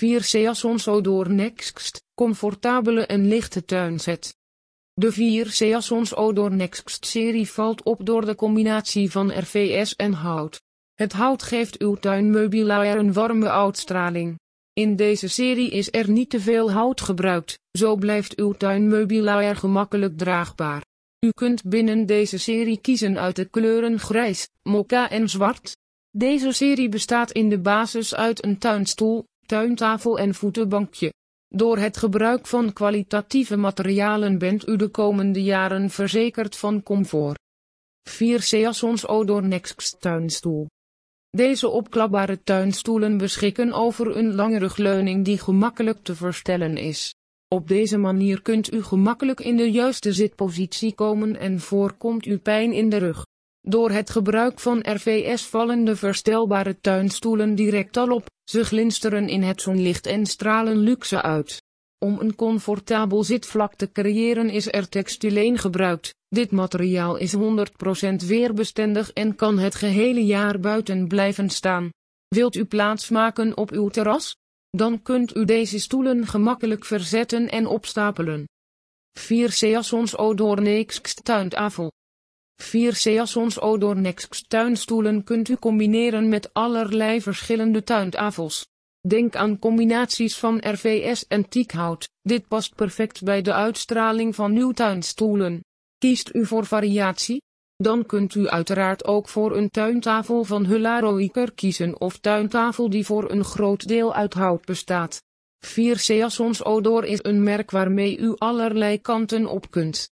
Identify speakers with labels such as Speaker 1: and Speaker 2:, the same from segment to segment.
Speaker 1: 4 Seasons Odor Next, comfortabele en lichte tuinset. De 4 Seasons Odor Next serie valt op door de combinatie van RVS en hout. Het hout geeft uw tuinmeubilair een warme uitstraling. In deze serie is er niet te veel hout gebruikt, zo blijft uw tuinmeubilair gemakkelijk draagbaar. U kunt binnen deze serie kiezen uit de kleuren grijs, mokka en zwart. Deze serie bestaat in de basis uit een tuinstoel, tuintafel en voetenbankje. Door het gebruik van kwalitatieve materialen bent u de komende jaren verzekerd van comfort. 4 Seasons Odor Next tuinstoel. Deze opklapbare tuinstoelen beschikken over een lange rugleuning die gemakkelijk te verstellen is. Op deze manier kunt u gemakkelijk in de juiste zitpositie komen en voorkomt u pijn in de rug. Door het gebruik van RVS vallen de verstelbare tuinstoelen direct al op, ze glinsteren in het zonlicht en stralen luxe uit. Om een comfortabel zitvlak te creëren is er textileen gebruikt. Dit materiaal is 100% weerbestendig en kan het gehele jaar buiten blijven staan. Wilt u plaats maken op uw terras? Dan kunt u deze stoelen gemakkelijk verzetten en opstapelen. 4 Seasons Odornext tuintafel. 4 Seasons Odornext tuinstoelen kunt u combineren met allerlei verschillende tuintafels. Denk aan combinaties van RVS en teakhout. Dit past perfect bij de uitstraling van uw tuinstoelen. Kiest u voor variatie? Dan kunt u uiteraard ook voor een tuintafel van Hularoiker kiezen of tuintafel die voor een groot deel uit hout bestaat. 4 Seasons Odor is een merk waarmee u allerlei kanten op kunt.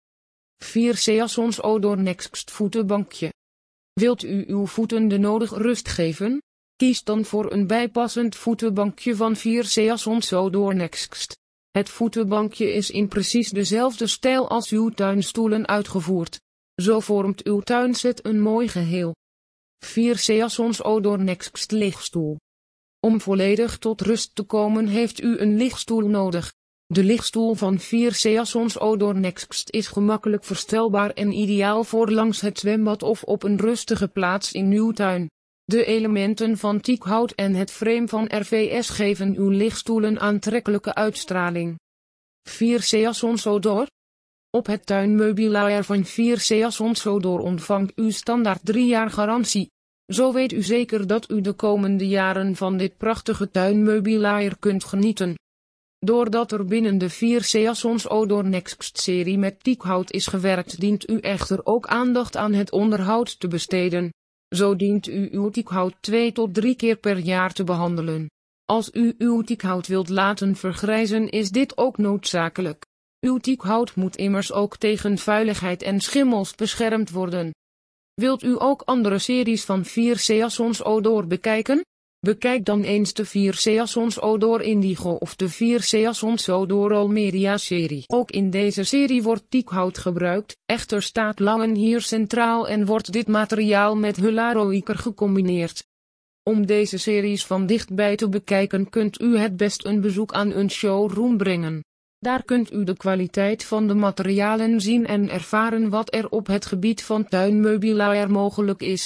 Speaker 1: 4 Seasons Odor Next voetenbankje. Wilt u uw voeten de nodige rust geven? Kies dan voor een bijpassend voetenbankje van 4 Seasons Odor Next. Het voetenbankje is in precies dezelfde stijl als uw tuinstoelen uitgevoerd. Zo vormt uw tuinset een mooi geheel. 4 Seasons Odor Next lichtstoel. Om volledig tot rust te komen heeft u een lichtstoel nodig. De lichtstoel van 4 Seasons Odor Next is gemakkelijk verstelbaar en ideaal voor langs het zwembad of op een rustige plaats in uw tuin. De elementen van teakhout en het frame van RVS geven uw lichtstoelen aantrekkelijke uitstraling. 4 Seasons Odor Op het tuinmeubilair van 4 Seasons Odor ontvangt u standaard 3 jaar garantie. Zo weet u zeker dat u de komende jaren van dit prachtige tuinmeubilair kunt genieten. Doordat er binnen de 4 Seasons Odor Next serie met teakhout is gewerkt dient u echter ook aandacht aan het onderhoud te besteden. Zo dient u uw teakhout 2 tot 3 keer per jaar te behandelen. Als u uw teakhout wilt laten vergrijzen is dit ook noodzakelijk. Uw teakhout moet immers ook tegen vuiligheid en schimmels beschermd worden. Wilt u ook andere series van 4 Seasons Odor bekijken? Bekijk dan eens de 4 Seasons Odor Indigo of de 4 Seasons Odor Almeria serie. Ook in deze serie wordt teakhout gebruikt, echter staat langen hier centraal en wordt dit materiaal met Hularoiker gecombineerd. Om deze series van dichtbij te bekijken kunt u het best een bezoek aan een showroom brengen. Daar kunt u de kwaliteit van de materialen zien en ervaren wat er op het gebied van tuinmeubilair mogelijk is.